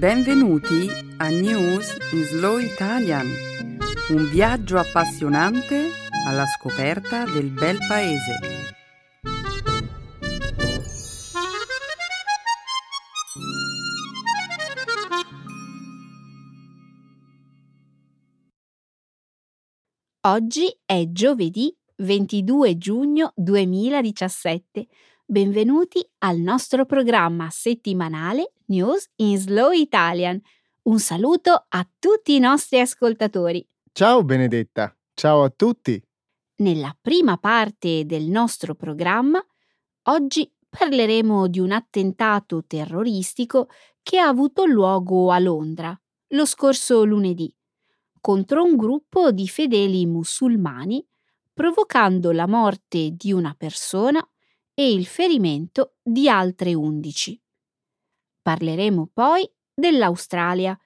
Benvenuti a News in Slow Italian, un viaggio appassionante alla scoperta del bel paese. Oggi è giovedì 22 giugno 2017. Benvenuti al nostro programma settimanale News in Slow Italian. Un saluto a tutti i nostri ascoltatori. Ciao Benedetta, ciao a tutti. Nella prima parte del nostro programma, oggi parleremo di un attentato terroristico che ha avuto luogo a Londra lo scorso lunedì contro un gruppo di fedeli musulmani, provocando la morte di una persona e il ferimento di altre undici. Parleremo poi dell'Australia,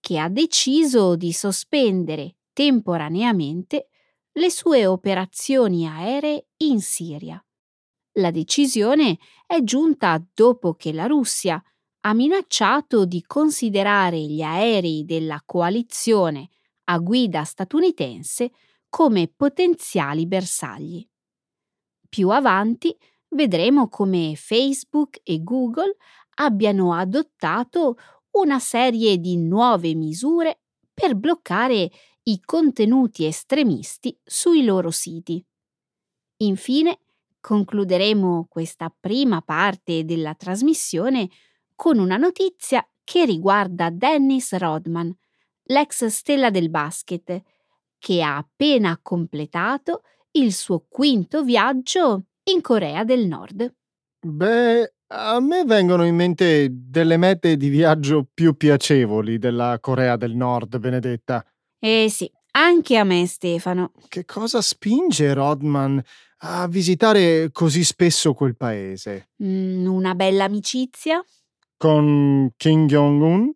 che ha deciso di sospendere temporaneamente le sue operazioni aeree in Siria. La decisione è giunta dopo che la Russia ha minacciato di considerare gli aerei della coalizione a guida statunitense come potenziali bersagli. Più avanti vedremo come Facebook e Google abbiano adottato una serie di nuove misure per bloccare i contenuti estremisti sui loro siti. Infine, concluderemo questa prima parte della trasmissione con una notizia che riguarda Dennis Rodman, l'ex stella del basket, che ha appena completato il suo quinto viaggio in Corea del Nord. Beh, a me vengono in mente delle mete di viaggio più piacevoli della Corea del Nord, Benedetta. Eh sì, anche a me, Stefano. Che cosa spinge Rodman a visitare così spesso quel paese? Mm, una bella amicizia? Con Kim Jong-un?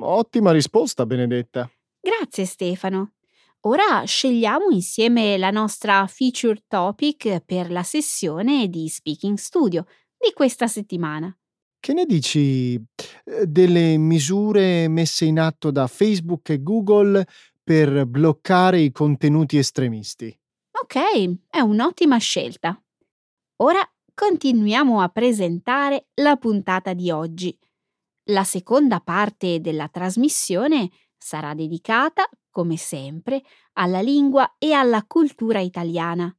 Ottima risposta, Benedetta. Grazie, Stefano. Ora scegliamo insieme la nostra feature topic per la sessione di Speaking Studio di questa settimana. Che ne dici eh, delle misure messe in atto da Facebook e Google per bloccare i contenuti estremisti? Ok, è un'ottima scelta. Ora continuiamo a presentare la puntata di oggi. La seconda parte della trasmissione sarà dedicata, come sempre, alla lingua e alla cultura italiana.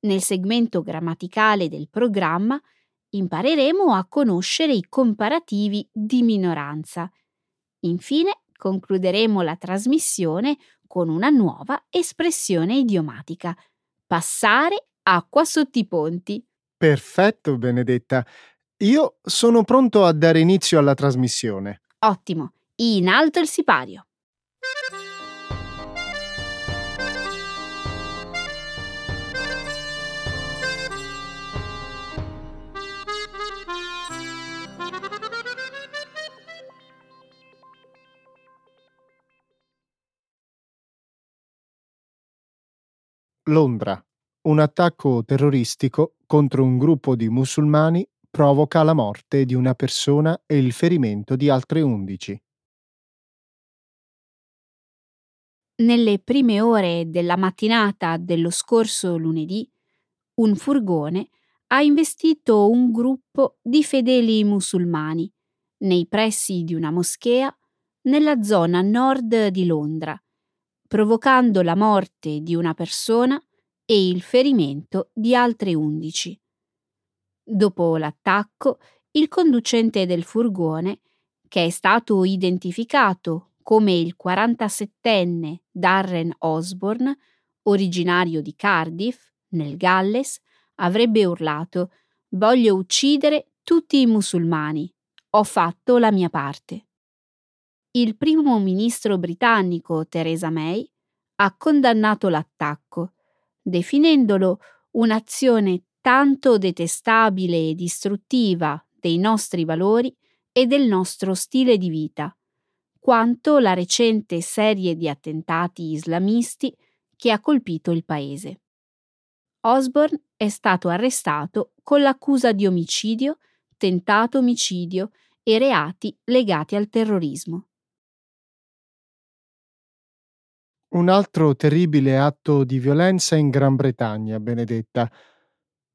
Nel segmento grammaticale del programma impareremo a conoscere i comparativi di minoranza. Infine concluderemo la trasmissione con una nuova espressione idiomatica. Passare acqua sotto i ponti. Perfetto, Benedetta. Io sono pronto a dare inizio alla trasmissione. Ottimo. In alto il sipario. Londra. Un attacco terroristico contro un gruppo di musulmani provoca la morte di una persona e il ferimento di altre 11. Nelle prime ore della mattinata dello scorso lunedì, un furgone ha investito un gruppo di fedeli musulmani nei pressi di una moschea nella zona nord di Londra, provocando la morte di una persona e il ferimento di altre 11. Dopo l'attacco, il conducente del furgone, che è stato identificato come il 47enne Darren Osborne, originario di Cardiff, nel Galles, avrebbe urlato Voglio uccidere tutti i musulmani. Ho fatto la mia parte. Il primo ministro britannico Theresa May ha condannato l'attacco, definendolo un'azione tanto detestabile e distruttiva dei nostri valori e del nostro stile di vita, quanto la recente serie di attentati islamisti che ha colpito il paese. Osborne è stato arrestato con l'accusa di omicidio, tentato omicidio e reati legati al terrorismo. Un altro terribile atto di violenza in Gran Bretagna, Benedetta.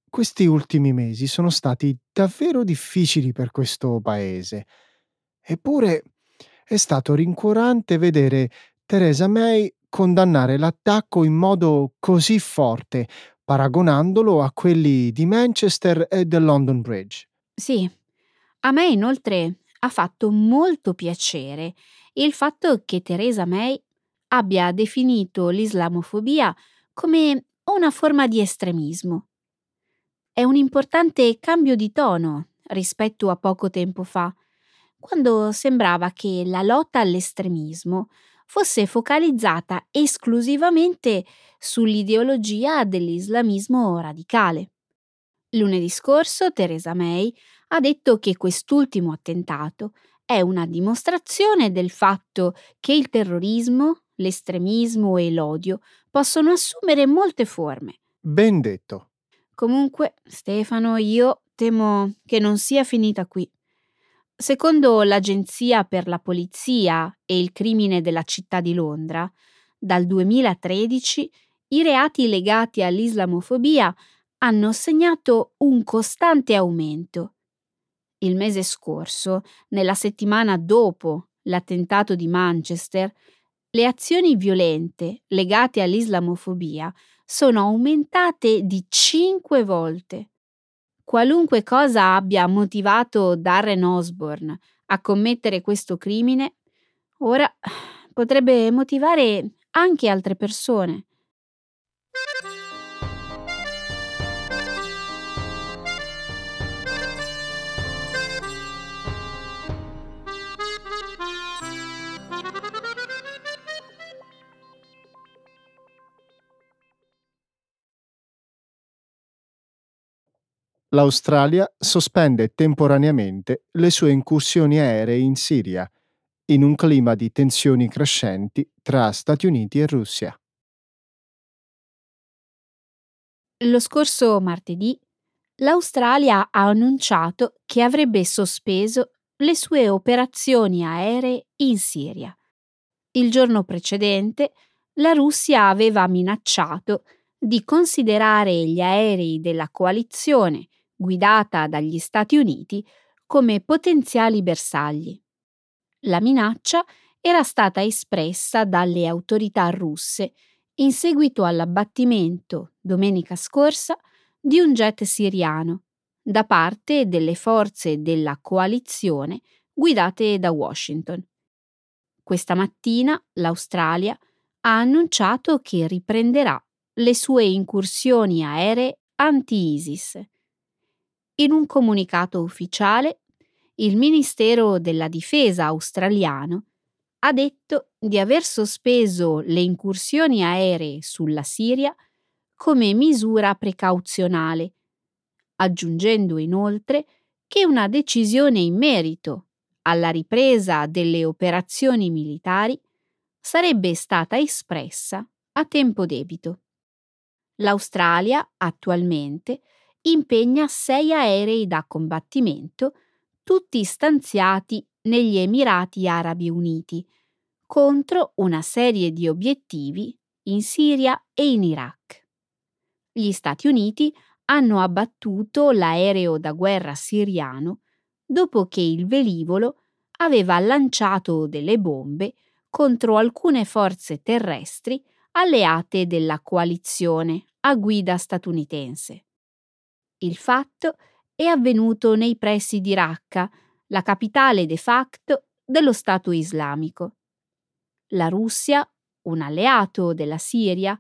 Questi ultimi mesi sono stati davvero difficili per questo paese. Eppure è stato rincuorante vedere Theresa May condannare l'attacco in modo così forte, paragonandolo a quelli di Manchester e del London Bridge. Sì, a me inoltre ha fatto molto piacere il fatto che Theresa May abbia definito l'islamofobia come una forma di estremismo. È un importante cambio di tono rispetto a poco tempo fa, quando sembrava che la lotta all'estremismo fosse focalizzata esclusivamente sull'ideologia dell'islamismo radicale. Lunedì scorso Theresa May ha detto che quest'ultimo attentato è una dimostrazione del fatto che il terrorismo, l'estremismo e l'odio possono assumere molte forme. Ben detto. Comunque, Stefano, io temo che non sia finita qui. Secondo l'Agenzia per la Polizia e il crimine della città di Londra, dal 2013 i reati legati all'islamofobia hanno segnato un costante aumento. Il mese scorso, nella settimana dopo l'attentato di Manchester, le azioni violente legate all'islamofobia sono aumentate di cinque volte. Qualunque cosa abbia motivato Darren Osborne a commettere questo crimine, ora potrebbe motivare anche altre persone. L'Australia sospende temporaneamente le sue incursioni aeree in Siria, in un clima di tensioni crescenti tra Stati Uniti e Russia. Lo scorso martedì l'Australia ha annunciato che avrebbe sospeso le sue operazioni aeree in Siria. Il giorno precedente la Russia aveva minacciato di considerare gli aerei della coalizione guidata dagli Stati Uniti, come potenziali bersagli. La minaccia era stata espressa dalle autorità russe in seguito all'abbattimento, domenica scorsa, di un jet siriano da parte delle forze della coalizione guidate da Washington. Questa mattina l'Australia ha annunciato che riprenderà le sue incursioni aeree anti-ISIS in un comunicato ufficiale, il Ministero della Difesa australiano ha detto di aver sospeso le incursioni aeree sulla Siria come misura precauzionale, aggiungendo inoltre che una decisione in merito alla ripresa delle operazioni militari sarebbe stata espressa a tempo debito. L'Australia attualmente impegna sei aerei da combattimento, tutti stanziati negli Emirati Arabi Uniti, contro una serie di obiettivi in Siria e in Iraq. Gli Stati Uniti hanno abbattuto l'aereo da guerra siriano dopo che il velivolo aveva lanciato delle bombe contro alcune forze terrestri alleate della coalizione a guida statunitense. Il fatto è avvenuto nei pressi di Raqqa, la capitale de facto dello Stato islamico. La Russia, un alleato della Siria,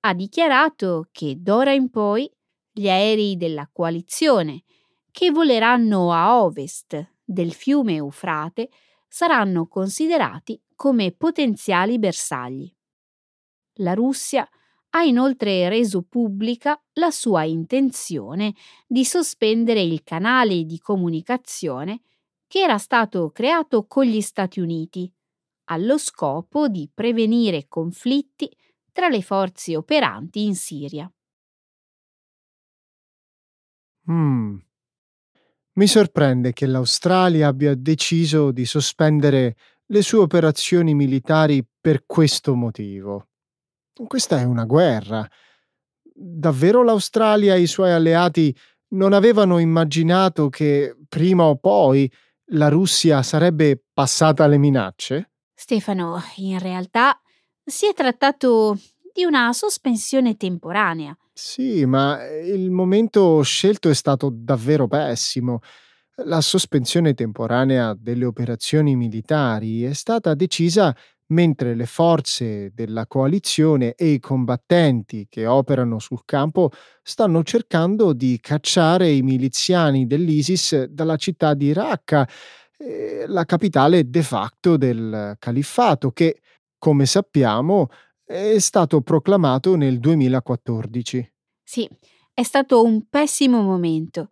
ha dichiarato che d'ora in poi gli aerei della coalizione che voleranno a ovest del fiume Eufrate saranno considerati come potenziali bersagli. La Russia ha inoltre reso pubblica la sua intenzione di sospendere il canale di comunicazione che era stato creato con gli Stati Uniti, allo scopo di prevenire conflitti tra le forze operanti in Siria. Mm. Mi sorprende che l'Australia abbia deciso di sospendere le sue operazioni militari per questo motivo. Questa è una guerra. Davvero l'Australia e i suoi alleati non avevano immaginato che prima o poi la Russia sarebbe passata alle minacce? Stefano, in realtà si è trattato di una sospensione temporanea. Sì, ma il momento scelto è stato davvero pessimo. La sospensione temporanea delle operazioni militari è stata decisa mentre le forze della coalizione e i combattenti che operano sul campo stanno cercando di cacciare i miliziani dell'ISIS dalla città di Raqqa, eh, la capitale de facto del califfato, che, come sappiamo, è stato proclamato nel 2014. Sì, è stato un pessimo momento.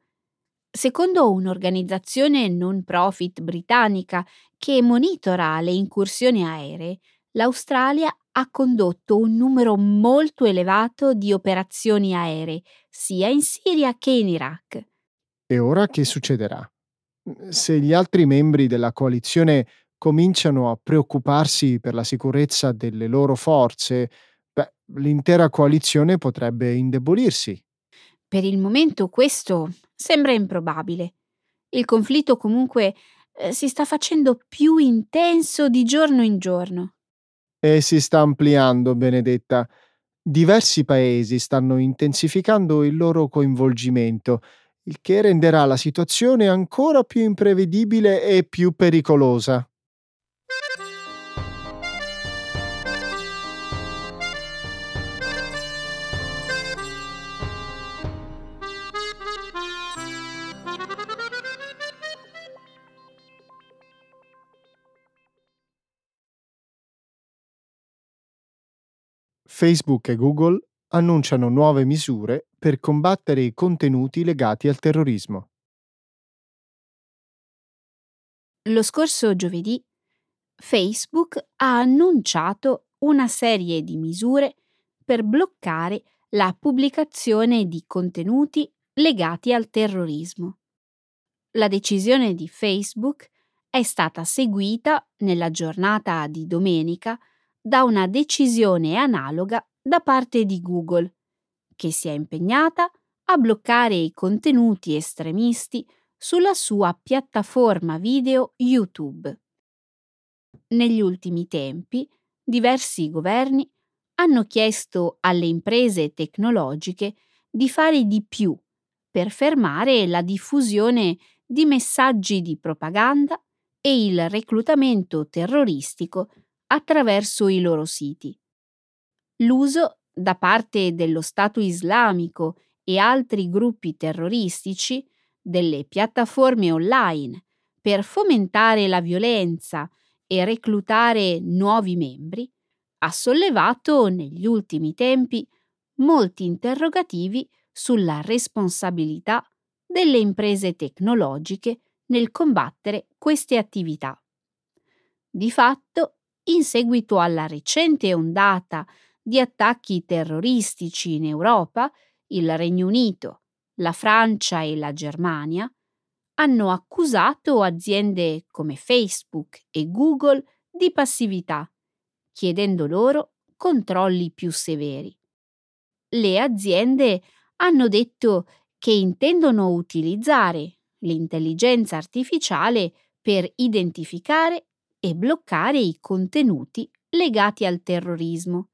Secondo un'organizzazione non profit britannica che monitora le incursioni aeree, l'Australia ha condotto un numero molto elevato di operazioni aeree, sia in Siria che in Iraq. E ora che succederà? Se gli altri membri della coalizione cominciano a preoccuparsi per la sicurezza delle loro forze, beh, l'intera coalizione potrebbe indebolirsi. Per il momento questo sembra improbabile. Il conflitto comunque eh, si sta facendo più intenso di giorno in giorno. E si sta ampliando, Benedetta. Diversi paesi stanno intensificando il loro coinvolgimento, il che renderà la situazione ancora più imprevedibile e più pericolosa. Facebook e Google annunciano nuove misure per combattere i contenuti legati al terrorismo. Lo scorso giovedì Facebook ha annunciato una serie di misure per bloccare la pubblicazione di contenuti legati al terrorismo. La decisione di Facebook è stata seguita nella giornata di domenica da una decisione analoga da parte di Google, che si è impegnata a bloccare i contenuti estremisti sulla sua piattaforma video YouTube. Negli ultimi tempi, diversi governi hanno chiesto alle imprese tecnologiche di fare di più per fermare la diffusione di messaggi di propaganda e il reclutamento terroristico attraverso i loro siti. L'uso da parte dello Stato islamico e altri gruppi terroristici delle piattaforme online per fomentare la violenza e reclutare nuovi membri ha sollevato negli ultimi tempi molti interrogativi sulla responsabilità delle imprese tecnologiche nel combattere queste attività. Di fatto, in seguito alla recente ondata di attacchi terroristici in Europa, il Regno Unito, la Francia e la Germania hanno accusato aziende come Facebook e Google di passività, chiedendo loro controlli più severi. Le aziende hanno detto che intendono utilizzare l'intelligenza artificiale per identificare e bloccare i contenuti legati al terrorismo.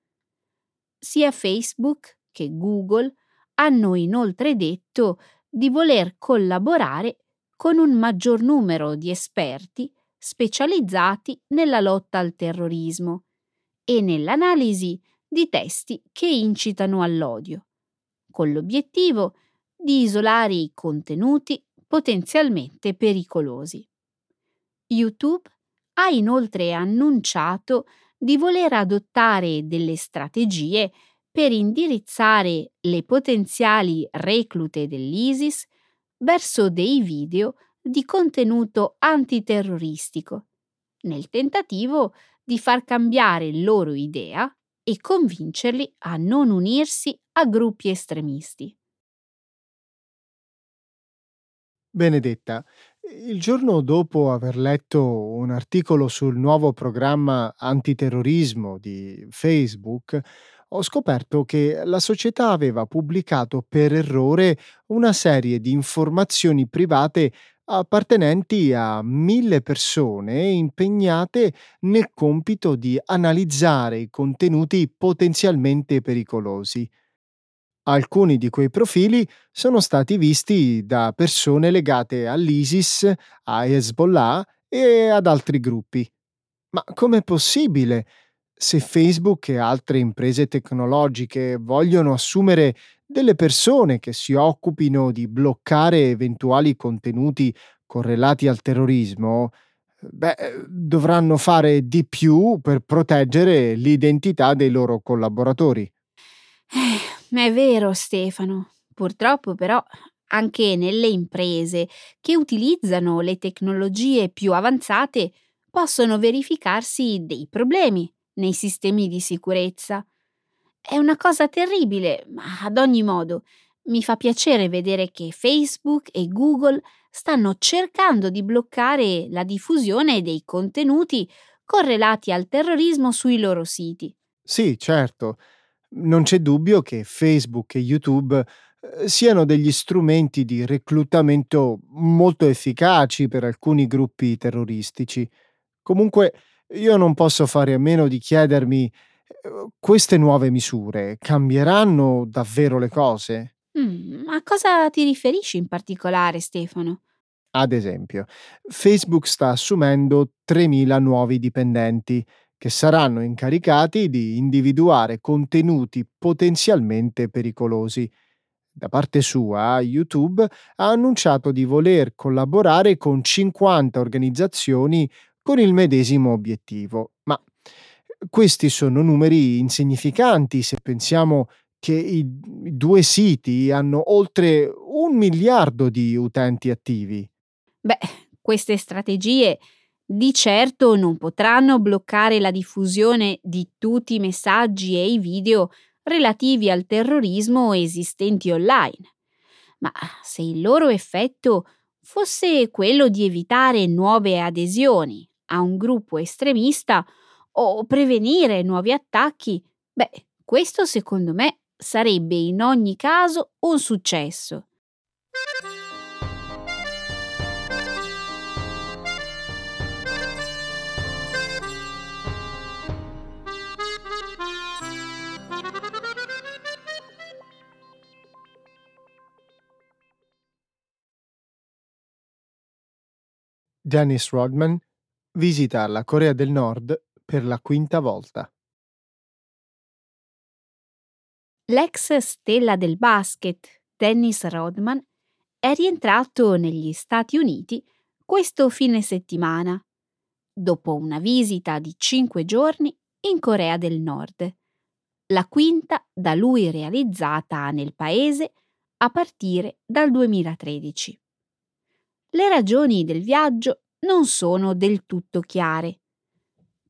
Sia Facebook che Google hanno inoltre detto di voler collaborare con un maggior numero di esperti specializzati nella lotta al terrorismo e nell'analisi di testi che incitano all'odio, con l'obiettivo di isolare i contenuti potenzialmente pericolosi. YouTube ha inoltre annunciato di voler adottare delle strategie per indirizzare le potenziali reclute dell'ISIS verso dei video di contenuto antiterroristico, nel tentativo di far cambiare loro idea e convincerli a non unirsi a gruppi estremisti. Benedetta, il giorno dopo aver letto un articolo sul nuovo programma antiterrorismo di Facebook, ho scoperto che la società aveva pubblicato per errore una serie di informazioni private appartenenti a mille persone impegnate nel compito di analizzare i contenuti potenzialmente pericolosi. Alcuni di quei profili sono stati visti da persone legate all'ISIS, a Hezbollah e ad altri gruppi. Ma com'è possibile? Se Facebook e altre imprese tecnologiche vogliono assumere delle persone che si occupino di bloccare eventuali contenuti correlati al terrorismo, beh, dovranno fare di più per proteggere l'identità dei loro collaboratori. Eh, è vero, Stefano. Purtroppo, però, anche nelle imprese che utilizzano le tecnologie più avanzate possono verificarsi dei problemi nei sistemi di sicurezza. È una cosa terribile, ma ad ogni modo mi fa piacere vedere che Facebook e Google stanno cercando di bloccare la diffusione dei contenuti correlati al terrorismo sui loro siti. Sì, certo. Non c'è dubbio che Facebook e YouTube eh, siano degli strumenti di reclutamento molto efficaci per alcuni gruppi terroristici. Comunque, io non posso fare a meno di chiedermi, eh, queste nuove misure cambieranno davvero le cose? Mm, a cosa ti riferisci in particolare, Stefano? Ad esempio, Facebook sta assumendo 3.000 nuovi dipendenti che saranno incaricati di individuare contenuti potenzialmente pericolosi. Da parte sua, YouTube ha annunciato di voler collaborare con 50 organizzazioni con il medesimo obiettivo, ma questi sono numeri insignificanti se pensiamo che i due siti hanno oltre un miliardo di utenti attivi. Beh, queste strategie di certo non potranno bloccare la diffusione di tutti i messaggi e i video relativi al terrorismo esistenti online. Ma se il loro effetto fosse quello di evitare nuove adesioni a un gruppo estremista o prevenire nuovi attacchi, beh, questo secondo me sarebbe in ogni caso un successo. Dennis Rodman visita la Corea del Nord per la quinta volta. L'ex stella del basket Dennis Rodman è rientrato negli Stati Uniti questo fine settimana, dopo una visita di cinque giorni in Corea del Nord, la quinta da lui realizzata nel paese a partire dal 2013. Le ragioni del viaggio non sono del tutto chiare.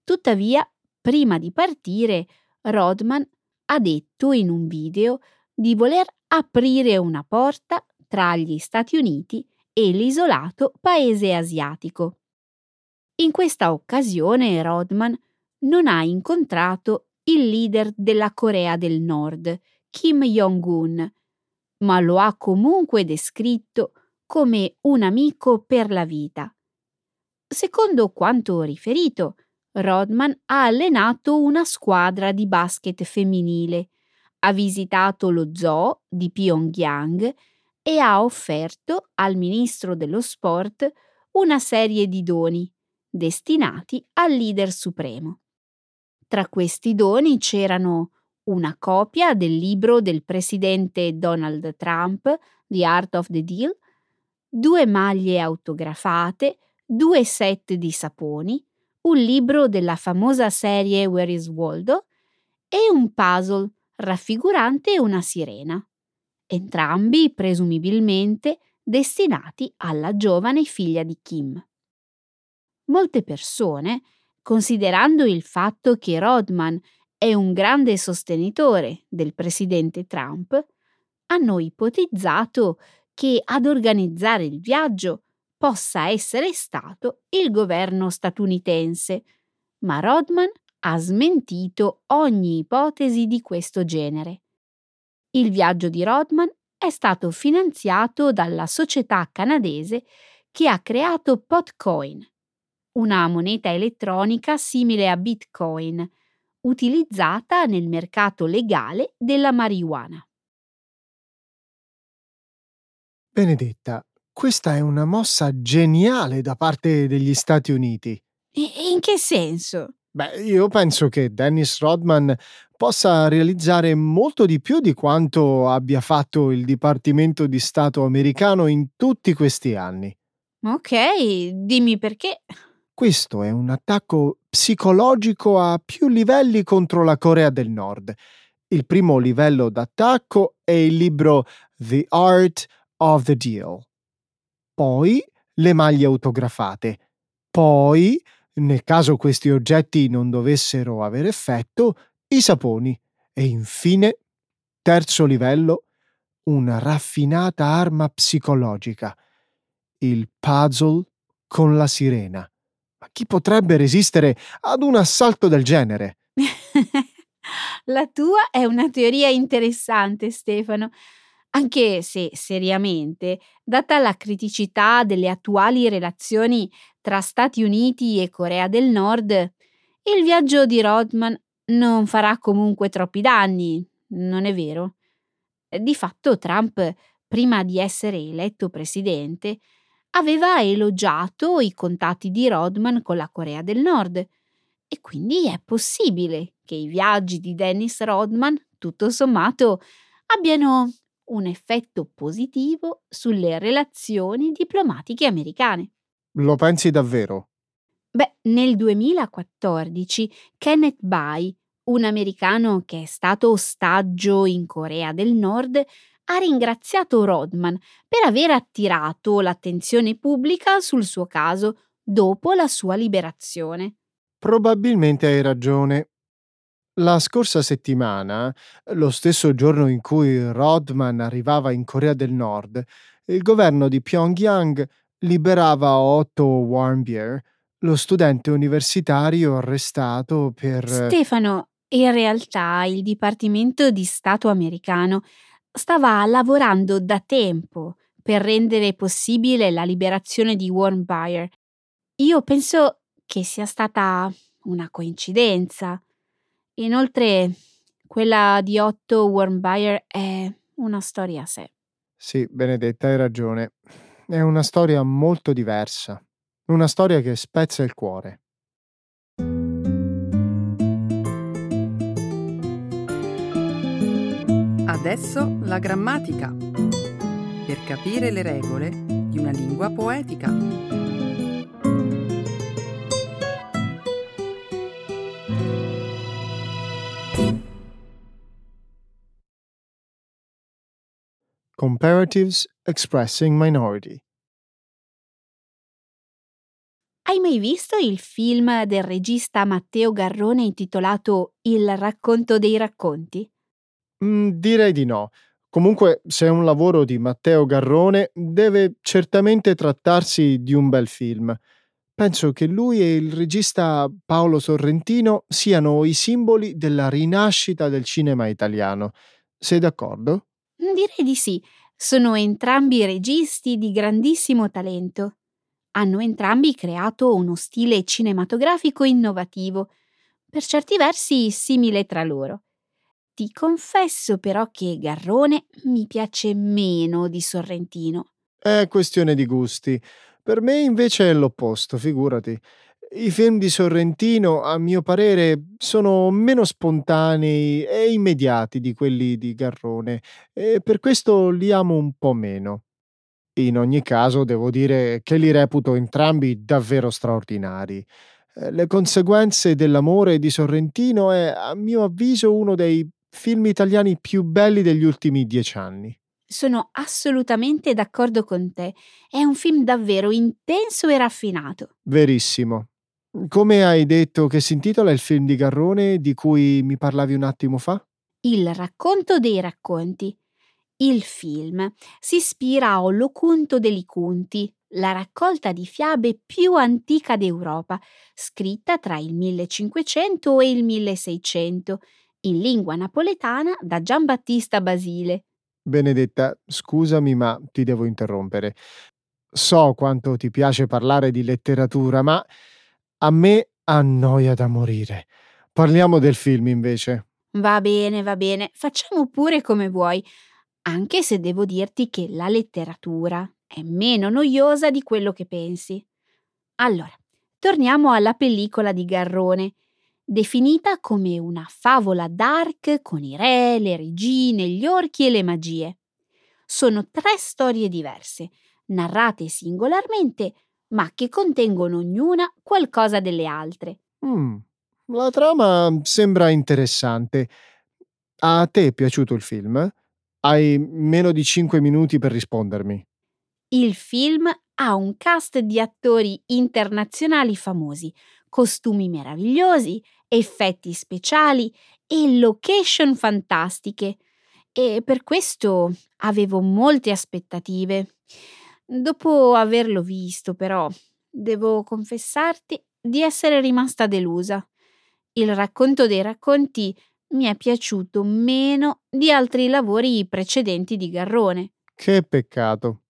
Tuttavia, prima di partire, Rodman ha detto in un video di voler aprire una porta tra gli Stati Uniti e l'isolato paese asiatico. In questa occasione Rodman non ha incontrato il leader della Corea del Nord, Kim Jong-un, ma lo ha comunque descritto come un amico per la vita. Secondo quanto riferito, Rodman ha allenato una squadra di basket femminile, ha visitato lo zoo di Pyongyang e ha offerto al ministro dello sport una serie di doni destinati al leader supremo. Tra questi doni c'erano una copia del libro del presidente Donald Trump, The Art of the Deal, due maglie autografate, due set di saponi, un libro della famosa serie Where is Waldo e un puzzle raffigurante una sirena, entrambi presumibilmente destinati alla giovane figlia di Kim. Molte persone, considerando il fatto che Rodman è un grande sostenitore del presidente Trump, hanno ipotizzato che ad organizzare il viaggio possa essere stato il governo statunitense, ma Rodman ha smentito ogni ipotesi di questo genere. Il viaggio di Rodman è stato finanziato dalla società canadese che ha creato Potcoin, una moneta elettronica simile a Bitcoin, utilizzata nel mercato legale della marijuana. Benedetta, questa è una mossa geniale da parte degli Stati Uniti. in che senso? Beh, io penso che Dennis Rodman possa realizzare molto di più di quanto abbia fatto il Dipartimento di Stato americano in tutti questi anni. Ok, dimmi perché. Questo è un attacco psicologico a più livelli contro la Corea del Nord. Il primo livello d'attacco è il libro The Art of the Deal. Poi le maglie autografate. Poi, nel caso questi oggetti non dovessero avere effetto, i saponi. E infine, terzo livello, una raffinata arma psicologica. Il puzzle con la sirena. Ma chi potrebbe resistere ad un assalto del genere? la tua è una teoria interessante, Stefano anche se seriamente, data la criticità delle attuali relazioni tra Stati Uniti e Corea del Nord, il viaggio di Rodman non farà comunque troppi danni, non è vero? Di fatto Trump, prima di essere eletto presidente, aveva elogiato i contatti di Rodman con la Corea del Nord e quindi è possibile che i viaggi di Dennis Rodman, tutto sommato, abbiano un effetto positivo sulle relazioni diplomatiche americane. Lo pensi davvero? Beh, nel 2014 Kenneth Bai, un americano che è stato ostaggio in Corea del Nord, ha ringraziato Rodman per aver attirato l'attenzione pubblica sul suo caso dopo la sua liberazione. Probabilmente hai ragione. La scorsa settimana, lo stesso giorno in cui Rodman arrivava in Corea del Nord, il governo di Pyongyang liberava Otto Warmbier, lo studente universitario arrestato per... Stefano, in realtà il Dipartimento di Stato americano stava lavorando da tempo per rendere possibile la liberazione di Warmbier. Io penso che sia stata una coincidenza. Inoltre, quella di Otto Warmbier è una storia a sé. Sì, Benedetta, hai ragione. È una storia molto diversa. Una storia che spezza il cuore. Adesso la grammatica. Per capire le regole di una lingua poetica. Comparatives Expressing Minority. Hai mai visto il film del regista Matteo Garrone intitolato Il racconto dei racconti? Mm, direi di no. Comunque, se è un lavoro di Matteo Garrone, deve certamente trattarsi di un bel film. Penso che lui e il regista Paolo Sorrentino siano i simboli della rinascita del cinema italiano. Sei d'accordo? Direi di sì. Sono entrambi registi di grandissimo talento. Hanno entrambi creato uno stile cinematografico innovativo, per certi versi simile tra loro. Ti confesso però che Garrone mi piace meno di Sorrentino. È questione di gusti. Per me invece è l'opposto, figurati. I film di Sorrentino, a mio parere, sono meno spontanei e immediati di quelli di Garrone e per questo li amo un po' meno. In ogni caso, devo dire che li reputo entrambi davvero straordinari. Eh, le conseguenze dell'amore di Sorrentino è, a mio avviso, uno dei film italiani più belli degli ultimi dieci anni. Sono assolutamente d'accordo con te. È un film davvero intenso e raffinato. Verissimo. Come hai detto che si intitola il film di Garrone di cui mi parlavi un attimo fa? Il racconto dei racconti. Il film si ispira a Olocunto degli Cunti, la raccolta di fiabe più antica d'Europa, scritta tra il 1500 e il 1600, in lingua napoletana da Giambattista Basile. Benedetta, scusami ma ti devo interrompere. So quanto ti piace parlare di letteratura, ma a me annoia da morire. Parliamo del film invece. Va bene, va bene, facciamo pure come vuoi, anche se devo dirti che la letteratura è meno noiosa di quello che pensi. Allora, torniamo alla pellicola di Garrone, definita come una favola dark con i re, le regine, gli orchi e le magie. Sono tre storie diverse, narrate singolarmente, ma che contengono ognuna qualcosa delle altre. Mm, la trama sembra interessante. A te è piaciuto il film? Hai meno di 5 minuti per rispondermi. Il film ha un cast di attori internazionali famosi, costumi meravigliosi, effetti speciali e location fantastiche. E per questo avevo molte aspettative. Dopo averlo visto, però, devo confessarti di essere rimasta delusa. Il racconto dei racconti mi è piaciuto meno di altri lavori precedenti di Garrone. Che peccato.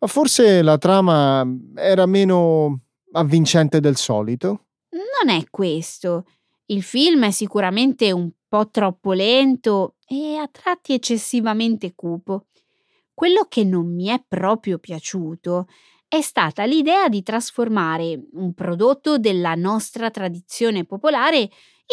Ma forse la trama era meno avvincente del solito? Non è questo. Il film è sicuramente un po' troppo lento e a tratti eccessivamente cupo. Quello che non mi è proprio piaciuto è stata l'idea di trasformare un prodotto della nostra tradizione popolare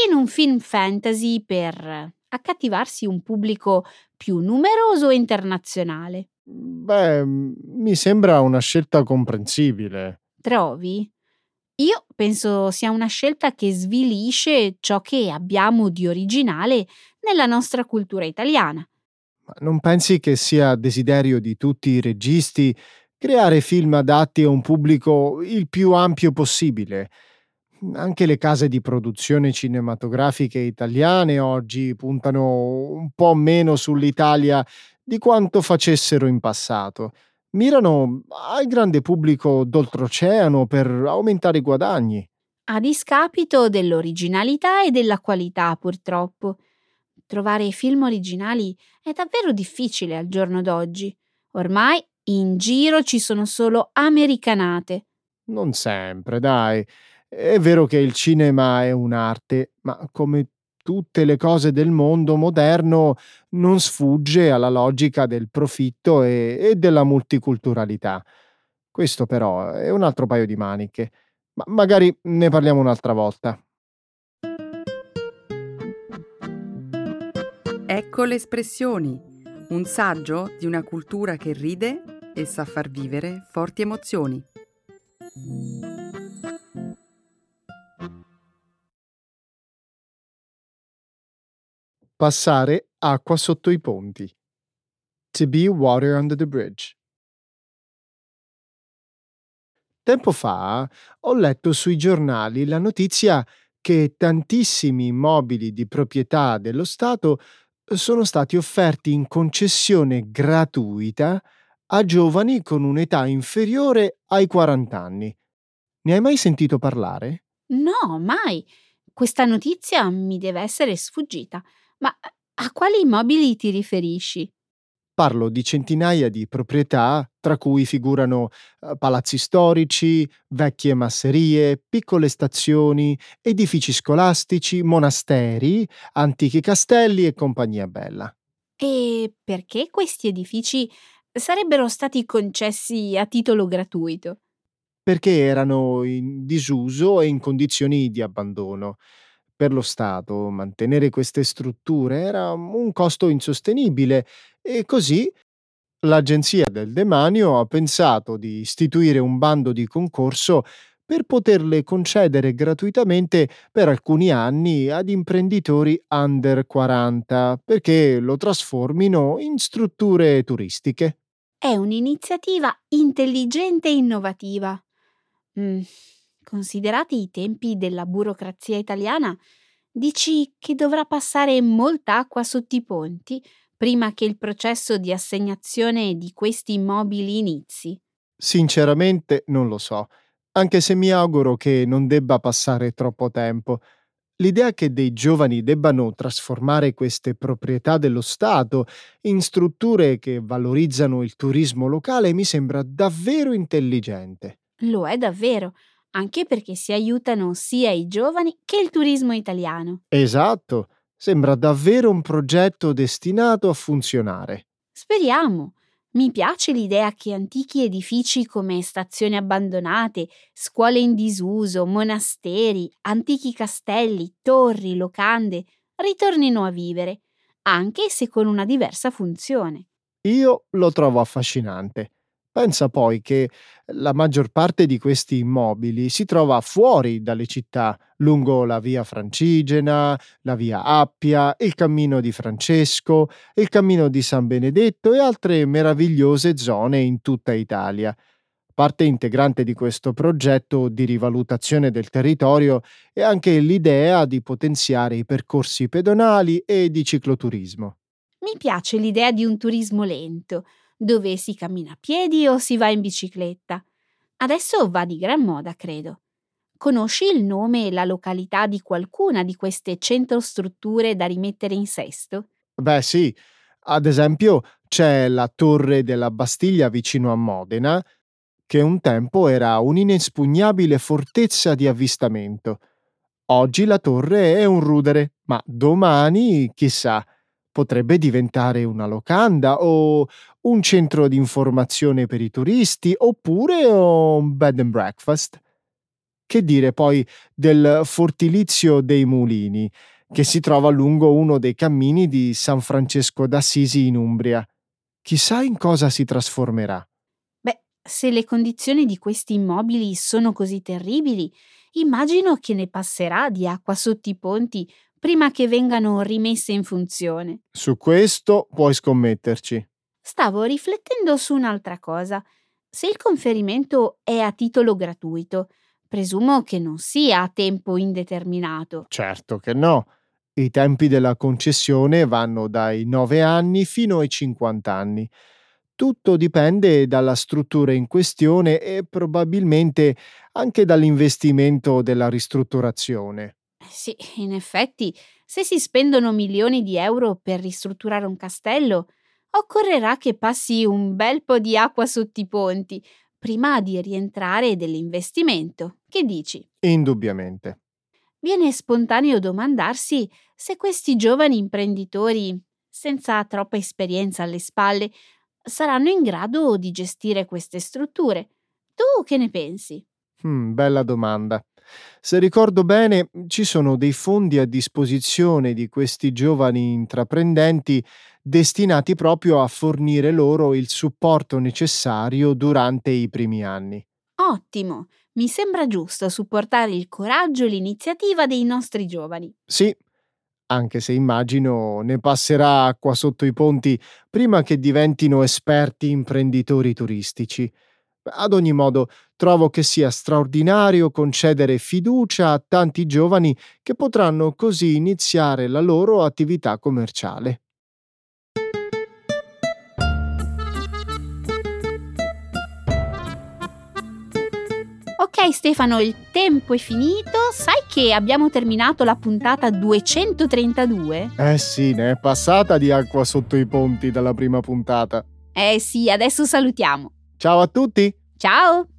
in un film fantasy per accattivarsi un pubblico più numeroso e internazionale. Beh, mi sembra una scelta comprensibile. Trovi? Io penso sia una scelta che svilisce ciò che abbiamo di originale nella nostra cultura italiana. Ma non pensi che sia desiderio di tutti i registi creare film adatti a un pubblico il più ampio possibile? Anche le case di produzione cinematografiche italiane oggi puntano un po' meno sull'Italia di quanto facessero in passato mirano al grande pubblico d'oltreoceano per aumentare i guadagni. A discapito dell'originalità e della qualità, purtroppo. Trovare film originali è davvero difficile al giorno d'oggi. Ormai in giro ci sono solo americanate. Non sempre, dai. È vero che il cinema è un'arte, ma come tutte le cose del mondo moderno non sfugge alla logica del profitto e, e della multiculturalità. Questo però è un altro paio di maniche, ma magari ne parliamo un'altra volta. Ecco le espressioni, un saggio di una cultura che ride e sa far vivere forti emozioni. Passare acqua sotto i ponti. To be water under the bridge. Tempo fa ho letto sui giornali la notizia che tantissimi immobili di proprietà dello Stato sono stati offerti in concessione gratuita a giovani con un'età inferiore ai 40 anni. Ne hai mai sentito parlare? No, mai. Questa notizia mi deve essere sfuggita. Ma a quali immobili ti riferisci? Parlo di centinaia di proprietà, tra cui figurano eh, palazzi storici, vecchie masserie, piccole stazioni, edifici scolastici, monasteri, antichi castelli e compagnia bella. E perché questi edifici sarebbero stati concessi a titolo gratuito? Perché erano in disuso e in condizioni di abbandono. Per lo Stato mantenere queste strutture era un costo insostenibile e così l'Agenzia del Demanio ha pensato di istituire un bando di concorso per poterle concedere gratuitamente per alcuni anni ad imprenditori under 40 perché lo trasformino in strutture turistiche. È un'iniziativa intelligente e innovativa. Mm, Considerati i tempi della burocrazia italiana, dici che dovrà passare molta acqua sotto i ponti prima che il processo di assegnazione di questi immobili inizi? Sinceramente non lo so, anche se mi auguro che non debba passare troppo tempo. L'idea che dei giovani debbano trasformare queste proprietà dello Stato in strutture che valorizzano il turismo locale mi sembra davvero intelligente. Lo è davvero, anche perché si aiutano sia i giovani che il turismo italiano. Esatto, sembra davvero un progetto destinato a funzionare. Speriamo. Mi piace l'idea che antichi edifici come stazioni abbandonate, scuole in disuso, monasteri, antichi castelli, torri, locande ritornino a vivere, anche se con una diversa funzione. Io lo trovo affascinante. Pensa poi che la maggior parte di questi immobili si trova fuori dalle città, lungo la via Francigena, la via Appia, il cammino di Francesco, il cammino di San Benedetto e altre meravigliose zone in tutta Italia. Parte integrante di questo progetto di rivalutazione del territorio è anche l'idea di potenziare i percorsi pedonali e di cicloturismo. Mi piace l'idea di un turismo lento dove si cammina a piedi o si va in bicicletta. Adesso va di gran moda, credo. Conosci il nome e la località di qualcuna di queste cento strutture da rimettere in sesto? Beh sì, ad esempio c'è la torre della Bastiglia vicino a Modena, che un tempo era un'inespugnabile fortezza di avvistamento. Oggi la torre è un rudere, ma domani, chissà, potrebbe diventare una locanda o un centro di informazione per i turisti oppure un bed and breakfast. Che dire poi del Fortilizio dei Mulini, che si trova lungo uno dei cammini di San Francesco d'Assisi in Umbria. Chissà in cosa si trasformerà. Beh, se le condizioni di questi immobili sono così terribili, immagino che ne passerà di acqua sotto i ponti prima che vengano rimesse in funzione. Su questo puoi scommetterci. Stavo riflettendo su un'altra cosa. Se il conferimento è a titolo gratuito, presumo che non sia a tempo indeterminato. Certo che no. I tempi della concessione vanno dai 9 anni fino ai 50 anni. Tutto dipende dalla struttura in questione e probabilmente anche dall'investimento della ristrutturazione. Sì, in effetti, se si spendono milioni di euro per ristrutturare un castello, occorrerà che passi un bel po' di acqua sotto i ponti prima di rientrare dell'investimento. Che dici? Indubbiamente. Viene spontaneo domandarsi se questi giovani imprenditori, senza troppa esperienza alle spalle, saranno in grado di gestire queste strutture. Tu che ne pensi? Hmm, bella domanda. Se ricordo bene, ci sono dei fondi a disposizione di questi giovani intraprendenti destinati proprio a fornire loro il supporto necessario durante i primi anni. Ottimo! Mi sembra giusto supportare il coraggio e l'iniziativa dei nostri giovani. Sì, anche se immagino ne passerà acqua sotto i ponti prima che diventino esperti imprenditori turistici. Ad ogni modo, trovo che sia straordinario concedere fiducia a tanti giovani che potranno così iniziare la loro attività commerciale. Ok Stefano, il tempo è finito. Sai che abbiamo terminato la puntata 232? Eh sì, ne è passata di acqua sotto i ponti dalla prima puntata. Eh sì, adesso salutiamo. Ciao a tutti! Ciao!